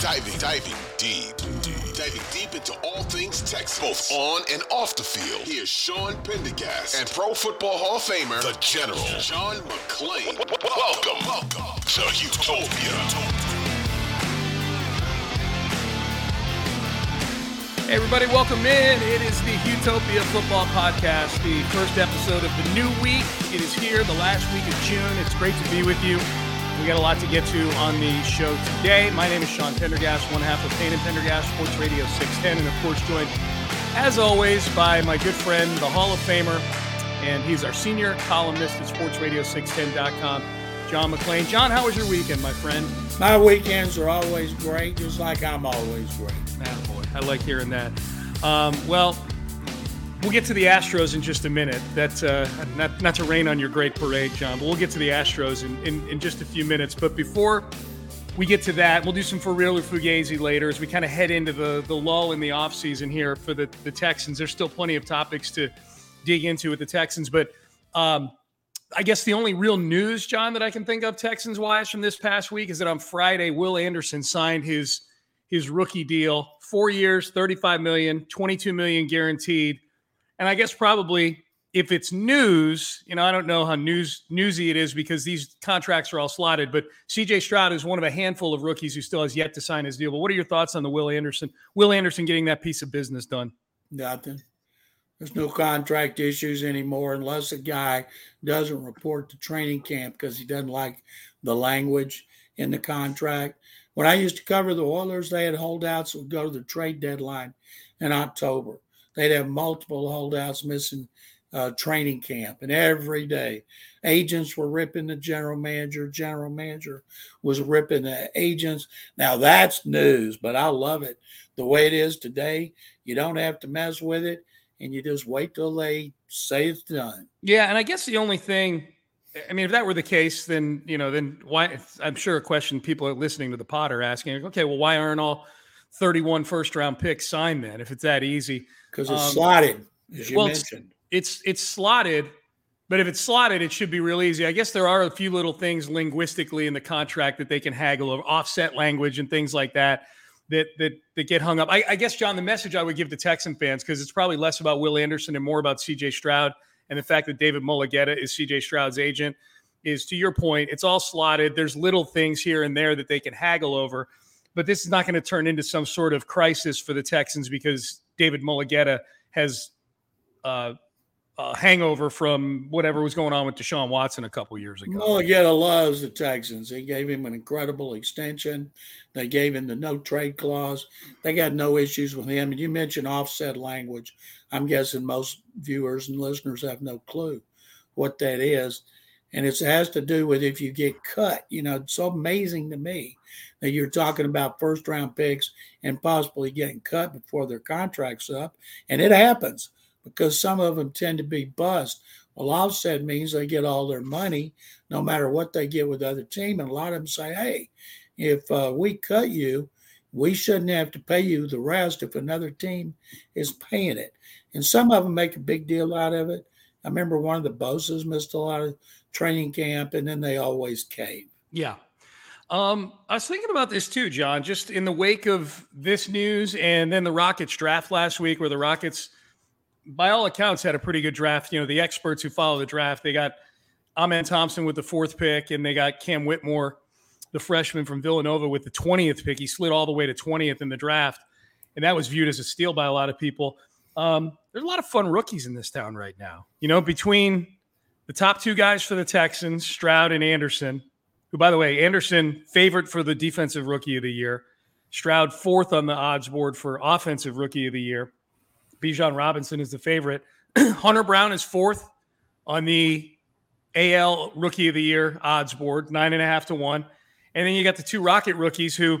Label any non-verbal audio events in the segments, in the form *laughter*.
Diving, diving deep, diving deep into all things Texas, both on and off the field. Here's Sean Pendergast and Pro Football Hall of Famer, the General John McClain. Welcome, welcome to Houtopia. Hey everybody, welcome in. It is the Houtopia Football Podcast, the first episode of the new week. It is here, the last week of June. It's great to be with you. We got a lot to get to on the show today. My name is Sean Pendergast, one half of Payne and Pendergast, Sports Radio 610, and of course joined, as always, by my good friend, the Hall of Famer, and he's our senior columnist at sportsradio610.com, John McClain. John, how was your weekend, my friend? My weekends are always great, just like I'm always great. Attaboy. I like hearing that. Um, well, we'll get to the Astros in just a minute. That's uh, not not to rain on your great parade, John, but we'll get to the Astros in, in, in just a few minutes. But before we get to that, we'll do some for real or fugazi later as we kind of head into the the lull in the offseason here for the the Texans. There's still plenty of topics to dig into with the Texans, but um, I guess the only real news, John, that I can think of Texans wise from this past week is that on Friday, Will Anderson signed his his rookie deal, four years, 35 million, 22 million guaranteed. And I guess probably if it's news, you know, I don't know how news newsy it is because these contracts are all slotted, but CJ Stroud is one of a handful of rookies who still has yet to sign his deal. But what are your thoughts on the Will Anderson, Will Anderson getting that piece of business done? Nothing. There's no contract issues anymore unless a guy doesn't report to training camp because he doesn't like the language in the contract. When I used to cover the Oilers, they had holdouts would go to the trade deadline in October. They'd have multiple holdouts missing uh, training camp, and every day agents were ripping the general manager. General manager was ripping the agents. Now that's news, but I love it the way it is today. You don't have to mess with it, and you just wait till they say it's done. Yeah, and I guess the only thing I mean, if that were the case, then you know, then why? I'm sure a question people are listening to the pod are asking. Okay, well, why aren't all 31 first round picks signed then? If it's that easy, because it's um, slotted, as you well, mentioned. It's, it's it's slotted, but if it's slotted, it should be real easy. I guess there are a few little things linguistically in the contract that they can haggle over, offset language and things like that. That, that that get hung up. I, I guess, John, the message I would give to Texan fans because it's probably less about Will Anderson and more about C.J. Stroud and the fact that David Mulugheta is CJ Stroud's agent is to your point, it's all slotted. There's little things here and there that they can haggle over, but this is not going to turn into some sort of crisis for the Texans because David Mulugheta has uh, a hangover from whatever was going on with Deshaun Watson a couple years ago. Mulugheta loves the Texans. They gave him an incredible extension. They gave him the no trade clause. They got no issues with him. And you mentioned offset language. I'm guessing most viewers and listeners have no clue what that is. And it has to do with if you get cut. You know, it's so amazing to me that you're talking about first round picks and possibly getting cut before their contract's up. And it happens because some of them tend to be bust. Well, offset means they get all their money no matter what they get with the other team. And a lot of them say, hey, if uh, we cut you, we shouldn't have to pay you the rest if another team is paying it. And some of them make a big deal out of it. I remember one of the bosses missed a lot of training camp, and then they always cave. Yeah. Um, I was thinking about this too, John, just in the wake of this news and then the Rockets draft last week, where the Rockets, by all accounts, had a pretty good draft. You know, the experts who follow the draft, they got Amen Thompson with the fourth pick, and they got Cam Whitmore the freshman from Villanova with the 20th pick. He slid all the way to 20th in the draft, and that was viewed as a steal by a lot of people. Um, there's a lot of fun rookies in this town right now. You know, between the top two guys for the Texans, Stroud and Anderson, who, by the way, Anderson favorite for the defensive rookie of the year, Stroud fourth on the odds board for offensive rookie of the year. Bijan Robinson is the favorite. *clears throat* Hunter Brown is fourth on the AL rookie of the year odds board, nine and a half to one. And then you got the two Rocket rookies who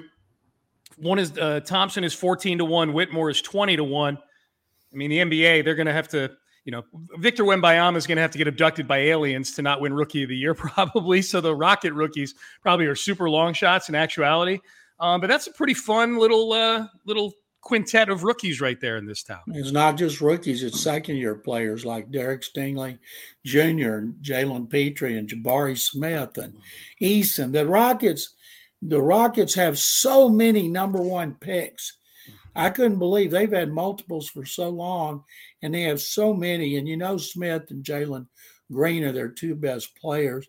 one is uh, Thompson is 14 to one, Whitmore is 20 to one. I mean, the NBA, they're going to have to, you know, Victor Wembanyama is going to have to get abducted by aliens to not win Rookie of the Year, *laughs* probably. So the Rocket rookies probably are super long shots in actuality. Um, but that's a pretty fun little uh, little quintet of rookies right there in this town. It's not just rookies; it's second-year players like Derek Stingley Jr., and Jalen Pitre, and Jabari Smith, and Eason. The Rockets, the Rockets have so many number one picks I couldn't believe they've had multiples for so long and they have so many. And you know, Smith and Jalen Green are their two best players.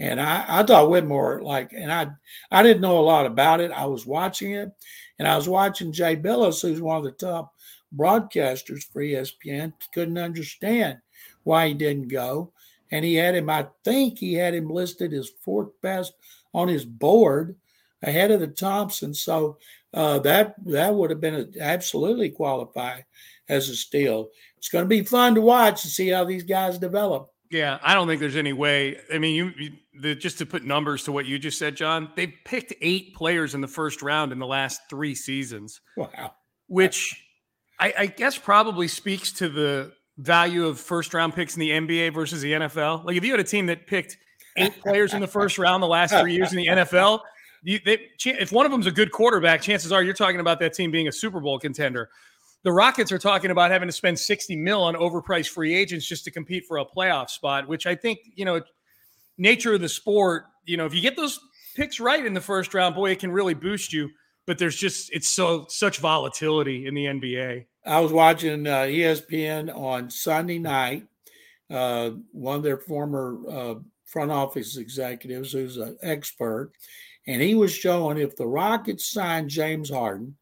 And I, I thought Whitmore, like, and I I didn't know a lot about it. I was watching it and I was watching Jay Bilas, who's one of the top broadcasters for ESPN, couldn't understand why he didn't go. And he had him, I think he had him listed as fourth best on his board ahead of the Thompson. So uh, that that would have been a, absolutely qualify as a steal. It's going to be fun to watch and see how these guys develop. Yeah, I don't think there's any way. I mean, you, you the, just to put numbers to what you just said, John. They picked eight players in the first round in the last three seasons. Wow, which I, I guess probably speaks to the value of first round picks in the NBA versus the NFL. Like if you had a team that picked eight players in the first round the last three years in the NFL, you, they, if one of them's a good quarterback, chances are you're talking about that team being a Super Bowl contender. The Rockets are talking about having to spend 60 mil on overpriced free agents just to compete for a playoff spot, which I think, you know, nature of the sport, you know, if you get those picks right in the first round, boy, it can really boost you. But there's just it's so such volatility in the NBA. I was watching uh, ESPN on Sunday night. Uh, one of their former uh, front office executives, who's an expert, and he was showing if the Rockets signed James Harden,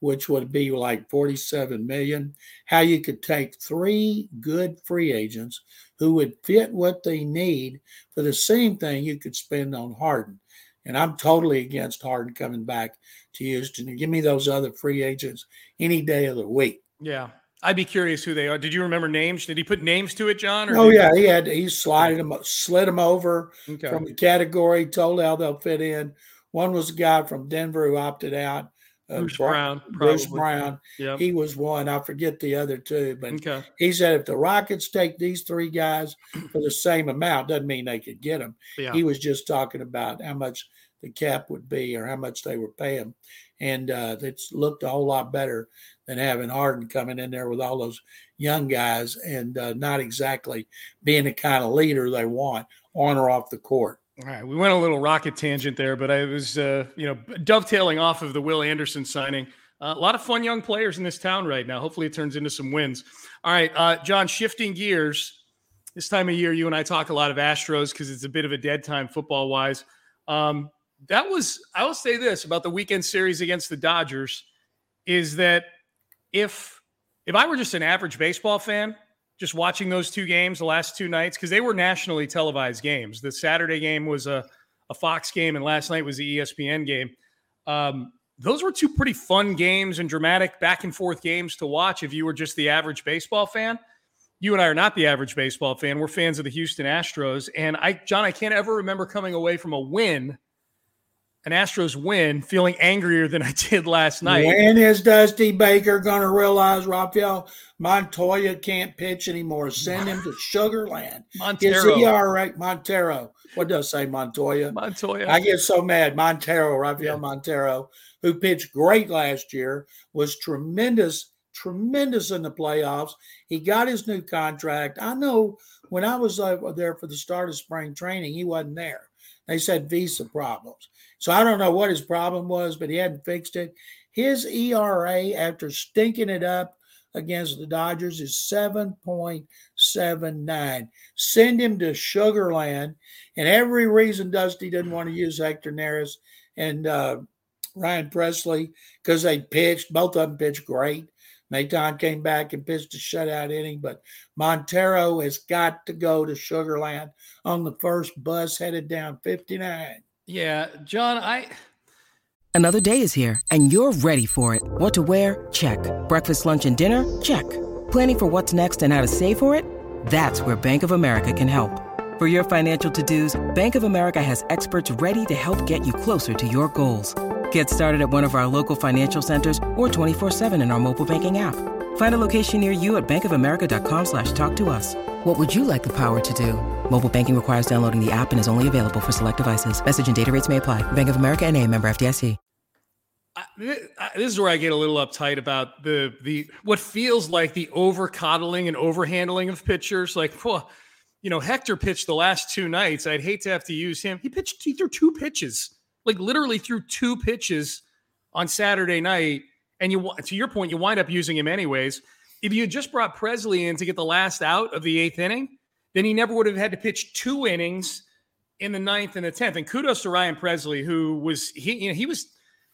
which would be like 47 million, how you could take three good free agents who would fit what they need for the same thing you could spend on Harden. And I'm totally against Harden coming back to Houston. Give me those other free agents any day of the week. Yeah. I'd be curious who they are. Did you remember names? Did he put names to it, John? oh yeah, he had he slid them, slid them over okay. from the category, told how they'll fit in. One was a guy from Denver who opted out. Uh, Bruce Brown. Bruce Brown. Yep. He was one. I forget the other two, but okay. he said if the Rockets take these three guys *clears throat* for the same amount, doesn't mean they could get them. Yeah. He was just talking about how much the cap would be or how much they were paying, and uh, it's looked a whole lot better than having Harden coming in there with all those young guys and uh, not exactly being the kind of leader they want on or off the court. All right, we went a little rocket tangent there, but I was, uh, you know, dovetailing off of the Will Anderson signing. Uh, a lot of fun young players in this town right now. Hopefully, it turns into some wins. All right, uh, John, shifting gears. This time of year, you and I talk a lot of Astros because it's a bit of a dead time football wise. Um, that was, I will say this about the weekend series against the Dodgers is that if if I were just an average baseball fan, just watching those two games the last two nights, because they were nationally televised games. The Saturday game was a, a Fox game, and last night was the ESPN game. Um, those were two pretty fun games and dramatic back and forth games to watch if you were just the average baseball fan. You and I are not the average baseball fan. We're fans of the Houston Astros. And I, John, I can't ever remember coming away from a win an Astros win, feeling angrier than I did last night. When is Dusty Baker going to realize Rafael Montoya can't pitch anymore? Send him to *laughs* Sugarland. Montero. Is he all right? Montero. What does say Montoya? Montoya. I get so mad. Montero, Rafael yeah. Montero, who pitched great last year, was tremendous, tremendous in the playoffs. He got his new contract. I know when I was uh, there for the start of spring training, he wasn't there. They said visa problems. So I don't know what his problem was, but he hadn't fixed it. His ERA after stinking it up against the Dodgers is 7.79. Send him to Sugarland. And every reason Dusty didn't want to use Hector Neris and uh, Ryan Pressly because they pitched, both of them pitched great. Maton came back and pitched a shutout inning, but Montero has got to go to Sugarland on the first bus headed down 59. Yeah, John, I. Another day is here, and you're ready for it. What to wear? Check. Breakfast, lunch, and dinner? Check. Planning for what's next and how to save for it? That's where Bank of America can help. For your financial to dos, Bank of America has experts ready to help get you closer to your goals. Get started at one of our local financial centers or 24-7 in our mobile banking app. Find a location near you at bankofamerica.com slash talk to us. What would you like the power to do? Mobile banking requires downloading the app and is only available for select devices. Message and data rates may apply. Bank of America and a member FDIC. I, this is where I get a little uptight about the the what feels like the over coddling and over handling of pitchers. Like, well, you know, Hector pitched the last two nights. I'd hate to have to use him. He pitched, he threw two pitches, like literally threw two pitches on Saturday night. And you, to your point, you wind up using him anyways. If you had just brought Pressly in to get the last out of the eighth inning, then he never would have had to pitch two innings in the ninth and the tenth. And kudos to Ryan Pressly, who was he, you know, he was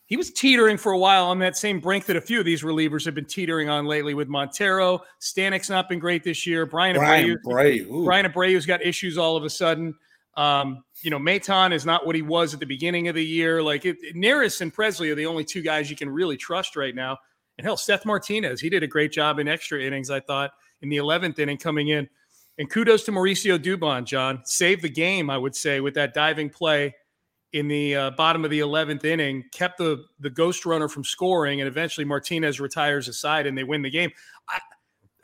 he was teetering for a while on that same brink that a few of these relievers have been teetering on lately with Montero. Stanek's not been great this year. Bryan Bryan Abreu, Bryan Abreu's got issues all of a sudden. Um, you know, Maton is not what he was at the beginning of the year. Like it, Neris and Pressly are the only two guys you can really trust right now. And hell, Seth Martinez, he did a great job in extra innings, I thought, in the 11th inning coming in. And kudos to Mauricio Dubon, John. Saved the game, I would say, with that diving play in the uh, bottom of the 11th inning, kept the the ghost runner from scoring, and eventually Martinez retires aside and they win the game. I,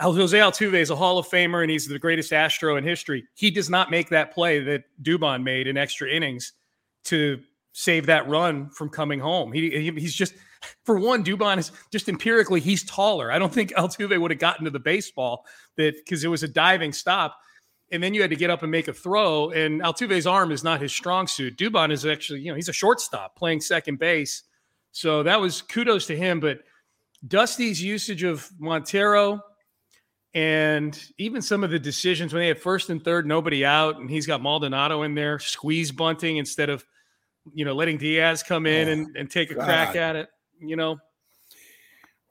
Jose Altuve is a Hall of Famer and he's the greatest Astro in history. He does not make that play that Dubon made in extra innings to save that run from coming home. He, he he's just for one, Dubon is just empirically he's taller. I don't think Altuve would have gotten to the baseball that because it was a diving stop and then you had to get up and make a throw. And Altuve's arm is not his strong suit. Dubon is actually, you know, he's a shortstop playing second base. So that was kudos to him. But Dusty's usage of Montero and even some of the decisions when they had first and third, nobody out, and he's got Maldonado in there, squeeze bunting instead of, you know, letting Diaz come in oh, and, and take a God. crack at it, you know.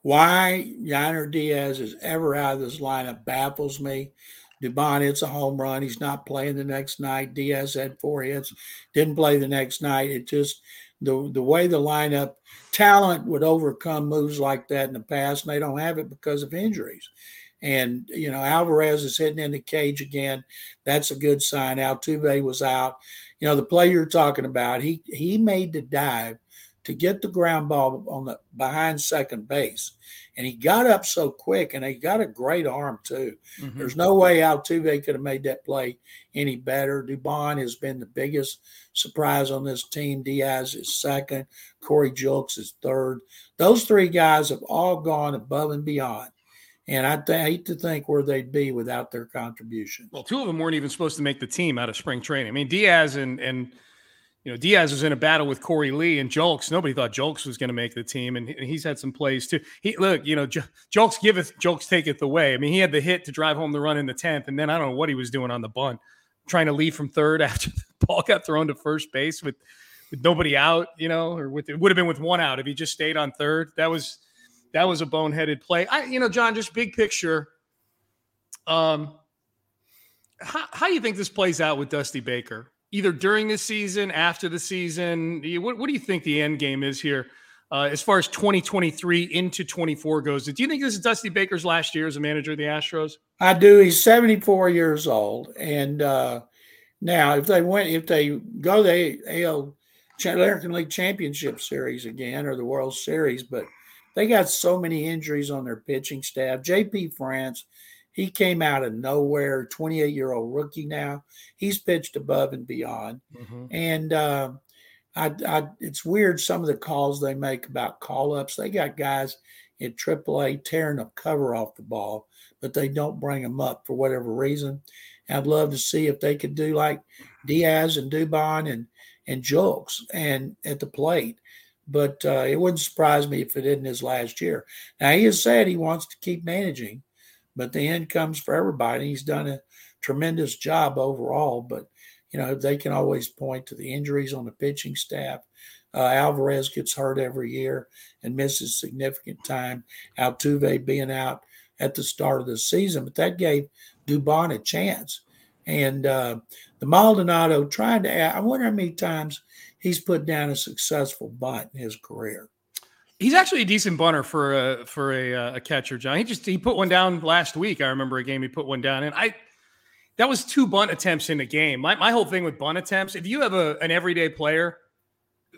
Why Yainer Diaz is ever out of this lineup baffles me. Dubon hits a home run. He's not playing the next night. Diaz had four hits, didn't play the next night. It just the the way the lineup talent would overcome moves like that in the past, and they don't have it because of injuries. And you know, Alvarez is hitting in the cage again. That's a good sign. Altuve was out. You know, the play you're talking about, he he made the dive to get the ground ball on the behind second base. And he got up so quick and he got a great arm too. Mm-hmm. There's no way Altuve could have made that play any better. Dubon has been the biggest surprise on this team. Diaz is second. Corey Julks is third. Those three guys have all gone above and beyond. And I th- hate to think where they'd be without their contributions. Well, two of them weren't even supposed to make the team out of spring training. I mean, Diaz and and – you know, Diaz was in a battle with Korey Lee and Julks. Nobody thought Julks was going to make the team, and he's had some plays too. He look, you know, Julks giveth, Julks taketh away. I mean, he had the hit to drive home the run in the tenth, and then I don't know what he was doing on the bunt, trying to leave from third *laughs* after the ball got thrown to first base with with nobody out, you know, or with it would have been with one out if he just stayed on third. That was that was a boneheaded play. I, you know, John, just big picture. Um, how how do you think this plays out with Dusty Baker? either during the season, after the season? What, what do you think the end game is here uh, as far as 2023 into 24 goes? Do you think this is Dusty Baker's last year as a manager of the Astros? I do. He's 74 years old, and uh, now if they went, if they go the AL American League Championship Series again or the World Series, but they got so many injuries on their pitching staff. JP France he came out of nowhere, 28 year old rookie now. He's pitched above and beyond. Mm-hmm. And uh, I, I, it's weird some of the calls they make about call ups. They got guys in AAA tearing the cover off the ball, but they don't bring them up for whatever reason. I'd love to see if they could do like Diaz and Dubon and and Julks and at the plate. But uh, it wouldn't surprise me if it isn't his last year. Now he has said he wants to keep managing, but the end comes for everybody. He's done a tremendous job overall, but you know they can always point to the injuries on the pitching staff. Uh, Alvarez gets hurt every year and misses significant time. Altuve being out at the start of the season, but that gave Dubon a chance. And uh, the Maldonado trying to, I wonder how many times he's put down a successful bunt in his career. He's actually a decent bunter for a for a, uh, a catcher, John. He just he put one down last week. I remember a game he put one down, and I that was two bunt attempts in a game. My my whole thing with bunt attempts, if you have a an everyday player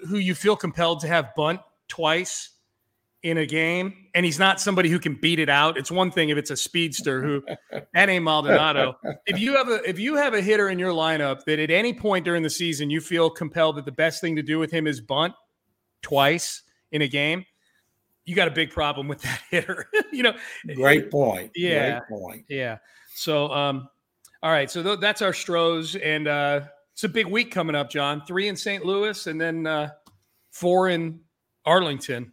who you feel compelled to have bunt twice in a game, and he's not somebody who can beat it out. It's one thing if it's a speedster who *laughs* that ain't Maldonado. if you have a if you have a hitter in your lineup that at any point during the season you feel compelled that the best thing to do with him is bunt twice in a game, you got a big problem with *laughs* that hitter. *laughs* you know, great point. Yeah, great point. Yeah. So, um, all right. So th- that's our Stros, and uh, it's a big week coming up, John. Three in St. Louis, and then uh, four in Arlington.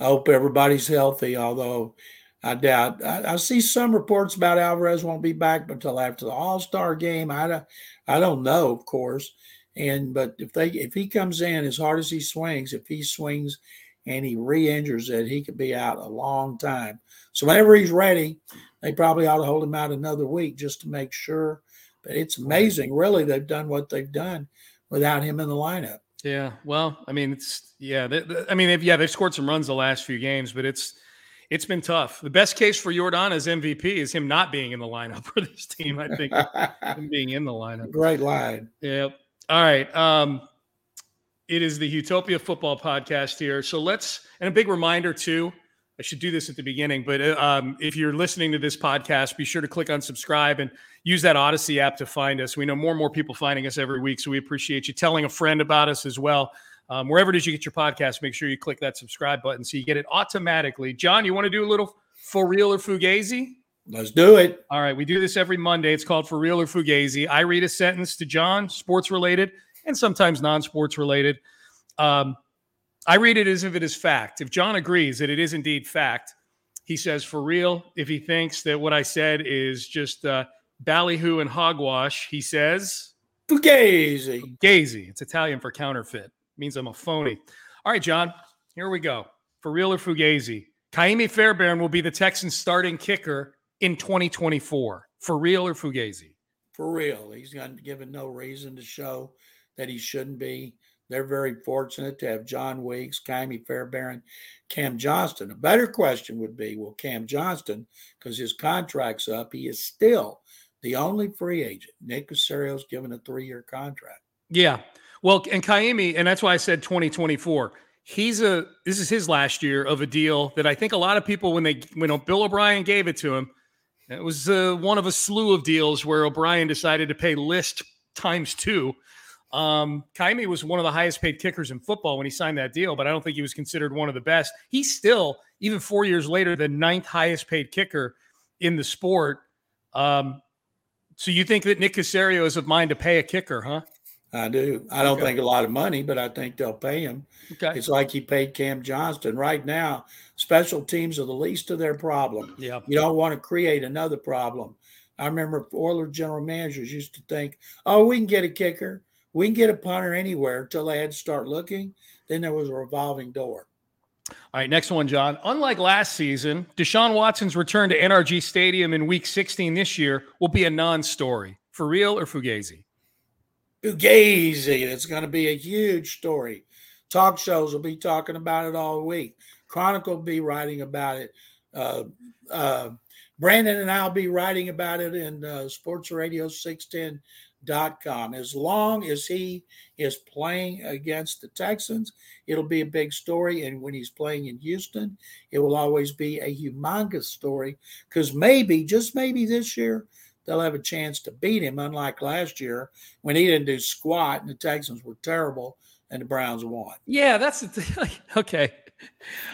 I hope everybody's healthy, although I doubt. I, I, see some reports about Alvarez won't be back until after the All Star game. I don't, I don't know, of course. And but if they if he comes in as hard as he swings, if he swings and he re-injures it, he could be out a long time. So whenever he's ready, they probably ought to hold him out another week just to make sure. But it's amazing, really, they've done what they've done without him in the lineup. Yeah, well, I mean, it's yeah. They, they, I mean, they've, yeah, they've scored some runs the last few games, but it's it's been tough. The best case for Jordan as MVP is him not being in the lineup *laughs* for this team. I think him *laughs* being in the lineup. Great line. Yep. All right. Um, it is the Houtopia Football Podcast here. So let's, and a big reminder too. I should do this at the beginning, but uh, um, if you're listening to this podcast, be sure to click on subscribe and use that Audacy app to find us. We know more and more people finding us every week, so we appreciate you telling a friend about us as well. Um, wherever it is you get your podcast, make sure you click that subscribe button so you get it automatically. John, you want to do a little for real or fugazi? Let's do it. All right, we do this every Monday. It's called for real or fugazi. I read a sentence to John, sports related, and sometimes non-sports related. Um, I read it as if it is fact. If John agrees that it is indeed fact, he says for real. If he thinks that what I said is just uh, ballyhoo and hogwash, he says fugazi. Fugazi. It's Italian for counterfeit. It means I'm a phony. All right, John. Here we go. For real or fugazi. Ka'imi Fairbairn will be the Texans' starting kicker in 2024. For real or fugazi? For real. He's given no reason to show that he shouldn't be. They're very fortunate to have Jon Weeks, Ka'imi Fairbairn, Cam Johnston. A better question would be will Cam Johnston, because his contract's up, he is still the only free agent. Nick Caserio's given a three year contract. Yeah. Well, and Ka'imi, and that's why I said 2024. He's a this is his last year of a deal that I think a lot of people when they when Bill O'Brien gave it to him, it was uh, one of a slew of deals where O'Brien decided to pay list times two um, Ka'imi was one of the highest paid kickers in football when he signed that deal, but I don't think he was considered one of the best. He's still, even four years later, the ninth highest paid kicker in the sport. Um, so you think that Nick Caserio is of mind to pay a kicker, huh? I do. I don't okay. think a lot of money, but I think they'll pay him. Okay. It's like he paid Cam Johnston. Right now, special teams are the least of their problem. Yeah. You don't want to create another problem. I remember Oilers general managers used to think, oh, we can get a kicker we can get a punter anywhere until they had to start looking. Then there was a revolving door. All right, next one, John. Unlike last season, Deshaun Watson's return to NRG Stadium in Week 16 this year will be a non-story. For real or fugazi? Fugazi. It's going to be a huge story. Talk shows will be talking about it all week. Chronicle will be writing about it. Uh, uh, Brandon and I'll be writing about it in uh, Sports Radio 610 com. As long as he is playing against the Texans, it'll be a big story. And when he's playing in Houston, it will always be a humongous story because maybe, just maybe this year, they'll have a chance to beat him, unlike last year when he didn't do squat and the Texans were terrible and the Browns won. Yeah, that's the thing. *laughs* okay.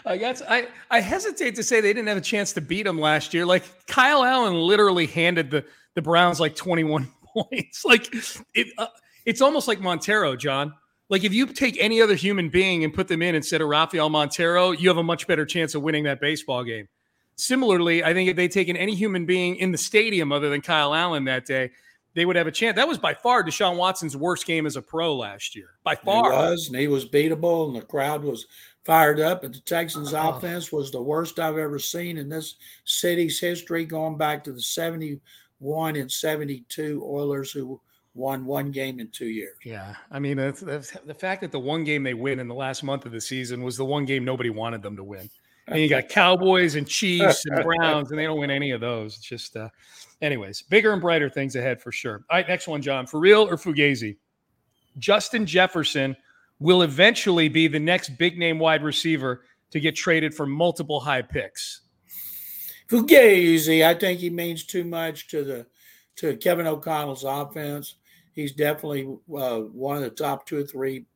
I guess I, I hesitate to say they didn't have a chance to beat him last year. Like Kyle Allen literally handed the, the Browns like 21 points. *laughs* Like it, uh, it's almost like Montero, John. Like if you take any other human being and put them in instead of Rafael Montero, you have a much better chance of winning that baseball game. similarly, I think if they'd taken any human being in the stadium other than Kyle Allen that day, they would have a chance. That was by far Deshaun Watson's worst game as a pro last year. By far. He was, and he was beatable, and the crowd was fired up. But the Texans' oh. offense was the worst I've ever seen in this city's history, going back to the 71 and 72 Oilers who won one game in two years. Yeah. I mean, the fact that the one game they win in the last month of the season was the one game nobody wanted them to win. And you got Cowboys and Chiefs and *laughs* Browns, and they don't win any of those. It's just, uh, anyways, bigger and brighter things ahead for sure. All right, next one, John. For real or Fugazi? Justin Jefferson will eventually be the next big name wide receiver to get traded for multiple high picks. Fugazi, I think he means too much to the to Kevin O'Connell's offense. He's definitely uh, one of the top two or three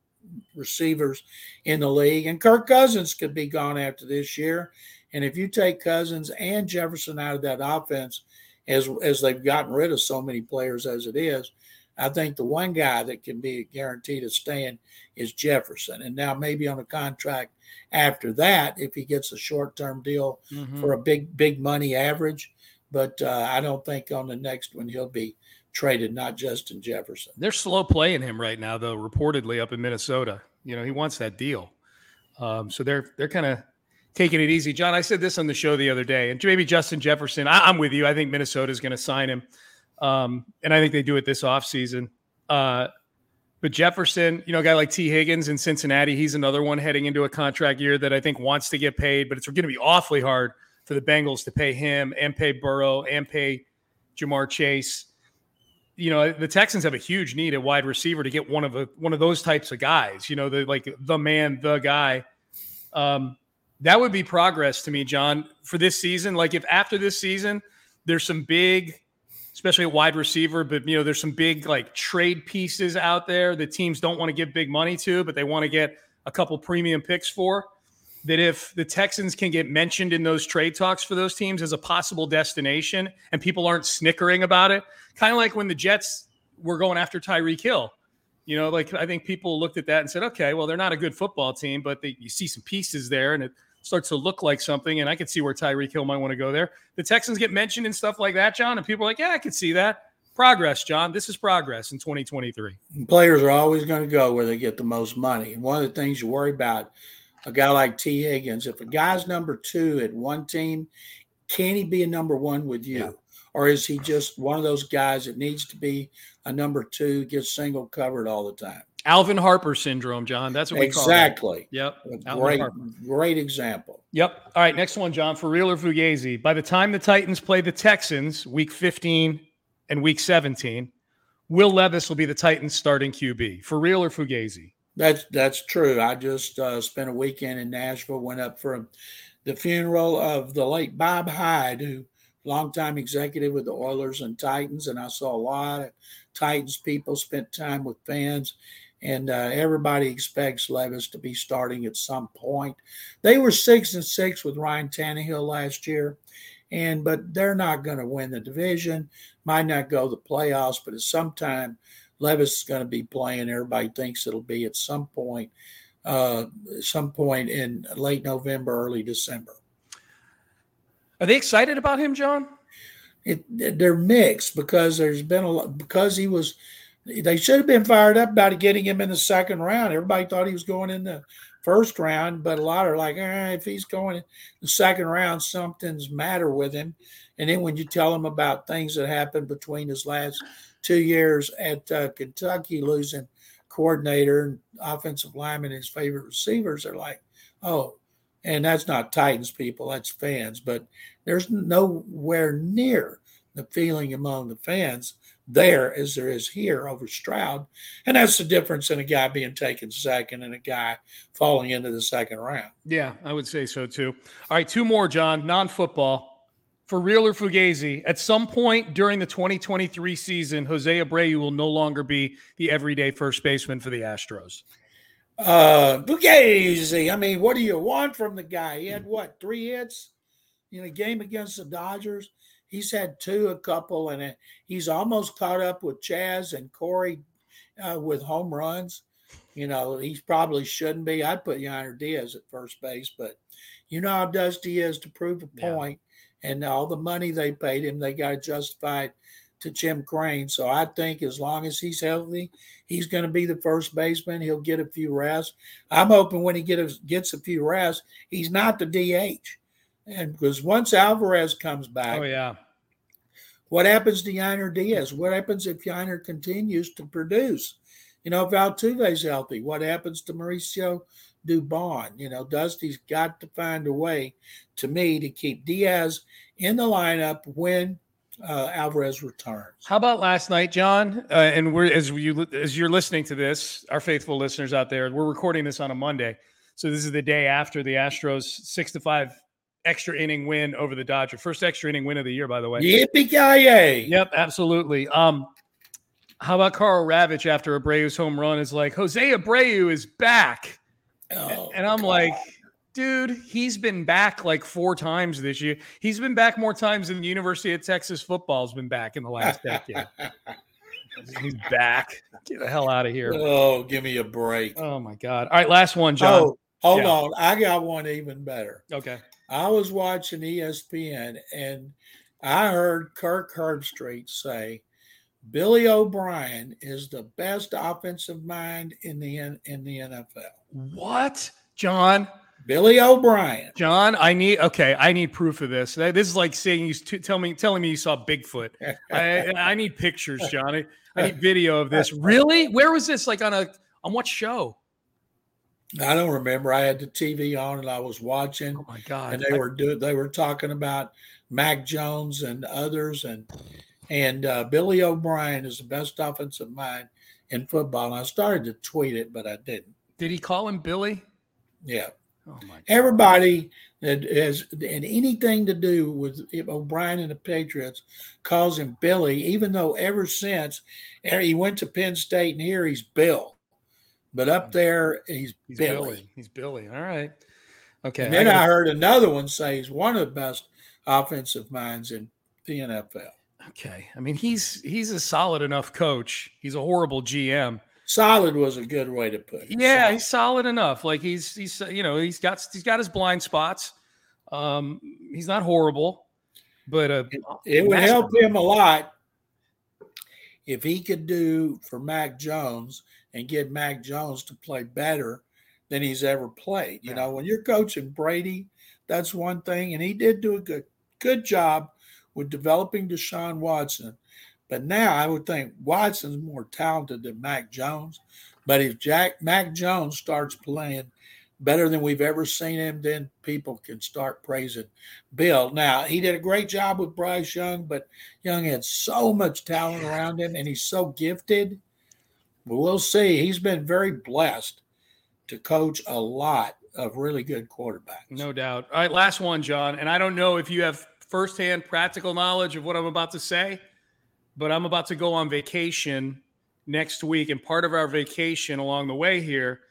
receivers in the league. And Kirk Cousins could be gone after this year. And if you take Cousins and Jefferson out of that offense, as as they've gotten rid of so many players as it is, I think the one guy that can be guaranteed of staying is Jefferson. And now maybe on a contract after that, if he gets a short term deal mm-hmm. for a big big money average. But uh, I don't think on the next one he'll be traded, not Justin Jefferson. They're slow playing him right now, though. Reportedly up in Minnesota, you know he wants that deal, um, so they're they're kind of taking it easy. John, I said this on the show the other day, and maybe Justin Jefferson. I, am with you. I think Minnesota is going to sign him, um, and I think they do it this offseason. Uh, but Jefferson, you know, a guy like Tee Higgins in Cincinnati, he's another one heading into a contract year that I think wants to get paid, but it's going to be awfully hard for the Bengals to pay him and pay Burrow and pay Ja'Marr Chase you know the Texans have a huge need at wide receiver to get one of a, one of those types of guys. You know, the like the man, the guy. Um, that would be progress to me, John, for this season. Like if after this season, there's some big, especially a wide receiver, but you know, there's some big like trade pieces out there that teams don't want to give big money to, but they want to get a couple premium picks for that if the Texans can get mentioned in those trade talks for those teams as a possible destination and people aren't snickering about it, kind of like when the Jets were going after Tyreek Hill. You know, like I think people looked at that and said, okay, well, they're not a good football team, but they, you see some pieces there and it starts to look like something. And I could see where Tyreek Hill might want to go there. The Texans get mentioned and stuff like that, John, and people are like, yeah, I could see that. Progress, John. This is progress in 2023. Players are always going to go where they get the most money. And one of the things you worry about a guy like Tee Higgins, if a guy's number two at one team, can he be a number one with you? Yeah. Or is he just one of those guys that needs to be a number two, gets single covered all the time? Alvin Harper syndrome, John. That's what we exactly. Yep. Great, great example. Yep. All right. Next one, John. For real or Fugazi? By the time the Titans play the Texans, week 15 and week 17, Will Levis will be the Titans starting QB. For real or Fugazi? That's that's true. I just uh, spent a weekend in Nashville. Went up for the funeral of the late Bob Hyde, who longtime executive with the Oilers and Titans, and I saw a lot of Titans people. Spent time with fans, and uh, everybody expects Levis to be starting at some point. They were six and six with Ryan Tannehill last year, and but they're not going to win the division. Might not go the playoffs, but at some time Levis is going to be playing. Everybody thinks it'll be at some point, uh, some point in late November, early December. Are they excited about him, John? It, they're mixed because there's been a lot because he was. They should have been fired up about getting him in the second round. Everybody thought he was going in the first round, but a lot are like, eh, if he's going in the second round, something's matter with him. And then when you tell him about things that happened between his last two years at uh, Kentucky, losing coordinator and offensive lineman, his favorite receivers are like, oh, and that's not Titans people, that's fans. But there's nowhere near the feeling among the fans there as there is here over Stroud. And that's the difference in a guy being taken second and a guy falling into the second round. Yeah, I would say so too. All right, two more, John, non football for real or Fugazi, at some point during the 2023 season, Jose Abreu will no longer be the everyday first baseman for the Astros. Uh, Fugazi, I mean, what do you want from the guy? He had what, three hits in a game against the Dodgers? He's had two, a couple, and he's almost caught up with Chas and Corey uh, with home runs. You know, he probably shouldn't be. I'd put Yainer Diaz at first base, but you know how dusty he is to prove a point. Yeah and all the money they paid him, they got to justify it to Jim Crane. So I think as long as he's healthy, he's going to be the first baseman. He'll get a few rests. I'm hoping when he get a, gets a few rests, he's not the DH. And because once Alvarez comes back, Oh yeah. what happens to Yainer Diaz? What happens if Yainer continues to produce? You know, if Altuve's healthy, what happens to Mauricio Dubon? You know, Dusty's got to find a way, to me, to keep Diaz in the lineup when uh, Alvarez returns. How about last night, John? Uh, and we're as you as you're listening to this, our faithful listeners out there, we're recording this on a Monday, so this is the day after the Astros six to five extra inning win over the Dodgers. First extra inning win of the year, by the way. Yippee ki Yep, absolutely. Um, how about Carl Ravitch after Abreu's home run is like Jose Abreu is back, Oh, and I'm like, dude, he's been back like four times this year. He's been back more times than the University of Texas football's been back in the last decade. *laughs* he's back. Get the hell out of here. oh, give me a break. Oh my god. All right, last one, John. Oh, hold Yeah. on. I got one even better. Okay. I was watching ESPN and I heard Kirk Herbstreit say Billy O'Brien is the best offensive mind in the in the NFL. What? John? Billy O'Brien. John, I need okay. I need proof of this. This is like saying you tell me, telling me you saw Bigfoot. *laughs* I, I need pictures, John. I, I need video of this. *laughs* Really? Where was this? Like on a on what show? I don't remember. I had the TV on and I was watching, Oh my god! and they were do, they were talking about Mac Jones and others, and and uh, Billy O'Brien is the best offensive mind in football. And I started to tweet it, but I didn't. Did he call him Billy? Yeah. Oh my! God. Everybody that has and anything to do with O'Brien and the Patriots calls him Billy, even though ever since he went to Penn State and here he's Bill. But up there, he's, He's Billy. Billy. He's Billy. All right. Okay. And then I I, heard another one say he's one of the best offensive minds in the NFL. okay. I mean, he's he's a solid enough coach. He's a horrible GM. Solid was a good way to put it. Yeah, Solid. he's solid enough. Like he's he's you know he's got he's got his blind spots. Um, he's not horrible, but uh, it would help him a lot if he could do for Mac Jones and get Mac Jones to play better than he's ever played. You Yeah. know, when you're coaching Brady, that's one thing, and he did do a good good job with developing Deshaun Watson. But now I would think Watson's more talented than Mac Jones. But if Jack Mac Jones starts playing better than we've ever seen him, then people can start praising Bill. Now he did a great job with Bryce Young, but Young had so much talent around him, and he's so gifted. We'll see. He's been very blessed to coach a lot of really good quarterbacks. no doubt. All right, last one, John. And I don't know if you have firsthand practical knowledge of what I'm about to say, but I'm about to go on vacation next week, and part of our vacation along the way here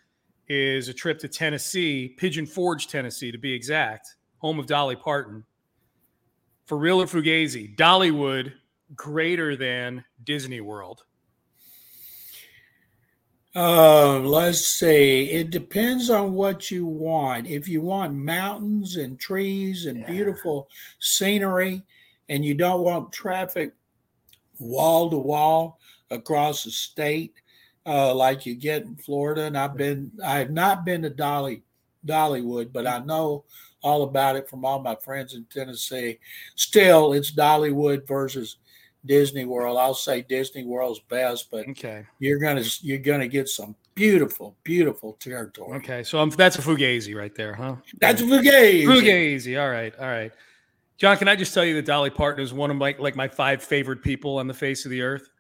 is a trip to Tennessee, Pigeon Forge, Tennessee, to be exact, home of Dolly Parton. For real or Fugazi, Dollywood greater than Disney World. Uh, let's see. It depends on what you want. If you want mountains and trees and beautiful scenery, and you don't want traffic wall to wall across the state, uh, like you get in Florida. And I've been, I have not been to Dolly, Dollywood, but I know all about it from all my friends in Tennessee. Still, it's Dollywood versus Disney World. I'll say Disney World's best, but Okay. you're gonna you're gonna get some beautiful, beautiful territory. Okay. So I'm, that's a Fugazi right there, huh? That's a Fugazi. Fugazi. All right. All right. John, can I just tell you that Dolly Parton is one of my like my five favorite people on the face of the earth?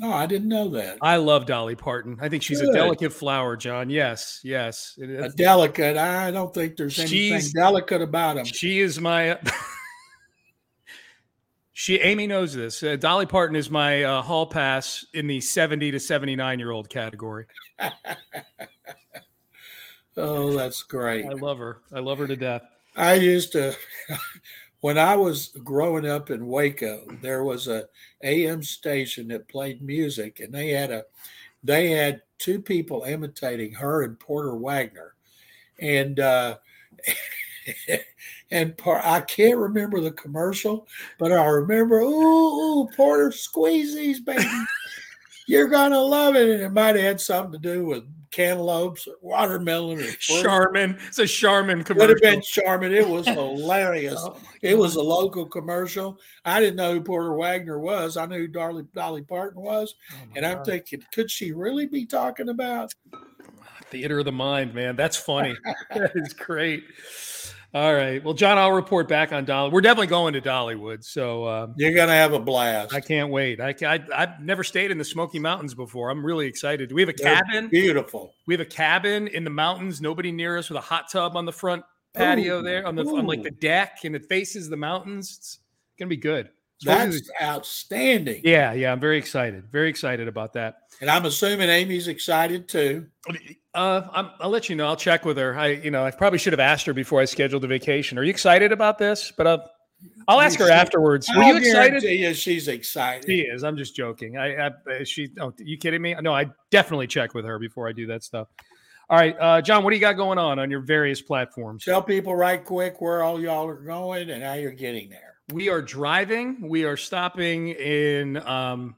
No, I didn't know that. I love Dolly Parton. I think she's a delicate flower, John. Yes, yes. A delicate. I don't think there's anything She's- delicate about him. She is my. *laughs* she Amy knows this. Uh, Dolly Parton is my uh, hall pass in the seventy to seventy nine year old category. *laughs* Oh, that's great. I love her. I love her to death. I used to *laughs* when I was growing up in Waco, there was a AM station that played music and they had a they had two people imitating her and Porter Wagoner. And uh *laughs* and I can't remember the commercial, but I remember, ooh, ooh Porter, squeeze these baby. You're gonna love it, and it might have had something to do with cantaloupes or watermelon or fruit. Charmin. It's a Charmin Would commercial. have been Charmin. It was hilarious. *laughs* Oh, it was a local commercial. I didn't know who Porter Wagoner was. I knew who Dolly, Dolly Parton was. Oh, And I'm God. thinking, could she really be talking about? Theater of the mind, man. That's funny. *laughs* that is great. All right. Well, John, I'll report back on Dolly. We're definitely going to Dollywood, so um, You're going to have a blast. I can't wait. I, I I've never stayed in the Smoky Mountains before. I'm really excited. We have a They're cabin. Beautiful. We have a cabin in the mountains. Nobody near us with a hot tub on the front patio Ooh, there on the on like the deck, and it faces the mountains. It's gonna be good. That's outstanding. yeah, yeah. I'm very excited. Very excited about that. And I'm assuming Amy's excited too. Uh, I'm, I'll let you know. I'll check with her. I, you know, I probably should have asked her before I scheduled the vacation. Are you excited about this? But uh, I'll ask her afterwards. Were you excited? you she's excited. She is. I'm just joking. I, I she. Oh, you kidding me? No, I definitely check with her before I do that stuff. All right, uh, John, what do you got going on on your various platforms? Tell people right quick where all y'all are going and how you're getting there. We are driving. We are stopping in um,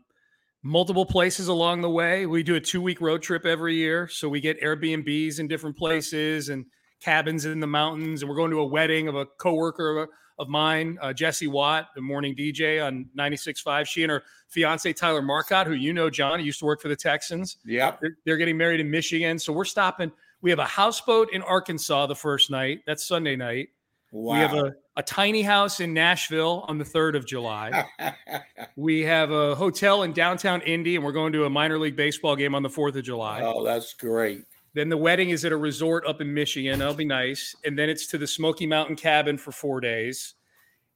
multiple places along the way. We do a two week road trip every year. So we get Airbnbs in different places and cabins in the mountains. And we're going to a wedding of a coworker of, of mine, uh, Jesse Watt, the morning DJ on 96.5. She and her fiance, Tyler Marcotte, who you know, John, he used to work for the Texans. Yep. They're, they're getting married in Michigan. So we're stopping. We have a houseboat in Arkansas the first night. That's Sunday night. Wow. We have a, a tiny house in Nashville on the 3rd of July. *laughs* we have a hotel in downtown Indy, and we're going to a minor league baseball game on the 4th of July. oh, that's great. Then the wedding is at a resort up in Michigan. That'll be nice. And then it's to the Smoky Mountain cabin for four days.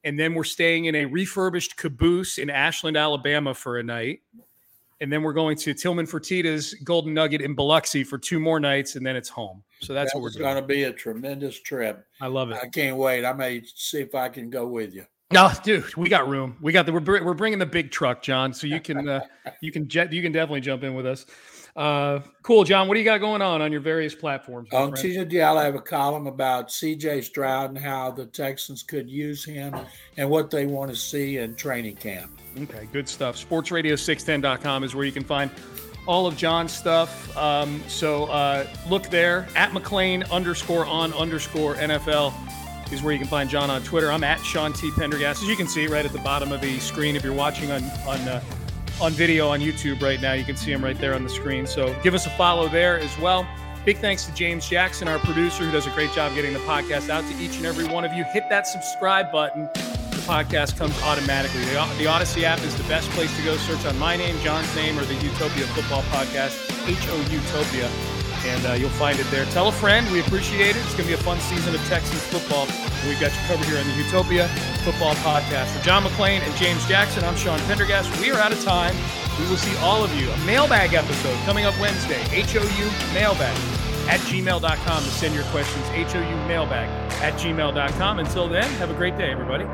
And then we're staying in a refurbished caboose in Ashland, Alabama for a night. And then we're going to Tillman Fertitta's Golden Nugget in Biloxi for two more nights, and then it's home. So that's what we're going to be a tremendous trip. I love it. I can't wait. I may see if I can go with you. No, dude, we got room. We got the we're, we're bringing the big truck, John. So you can uh, *laughs* you can jet you can definitely jump in with us. Uh, cool, John. What do you got going on on your various platforms? On? TJDL, I have a column about CJ Stroud and how the Texans could use him and what they want to see in training camp. Okay, good stuff. Sportsradio610.com is where you can find all of John's stuff. Um, so uh, look there at McClain underscore on underscore NFL is where you can find John on Twitter. I'm at Sean T Pendergast, as you can see right at the bottom of the screen. If you're watching on on uh, on video on YouTube right now, you can see him right there on the screen. So give us a follow there as well. Big thanks to James Jackson, our producer, who does a great job getting the podcast out to each and every one of you. Hit that subscribe button podcast comes automatically. The, the Audacy app is the best place to go. Search on my name, John's name, or the Houtopia Football Podcast, H O Utopia, and uh, you'll find it there. Tell a friend. We appreciate it. It's going to be a fun season of Texans football. We've got you covered here on the Houtopia Football Podcast. For John McClain and James Jackson, I'm Sean Pendergast. We are out of time. We will see all of you. A mailbag episode coming up Wednesday. HOU mailbag at gmail.com to send your questions. HOU mailbag at gmail.com. Until then, have a great day, everybody.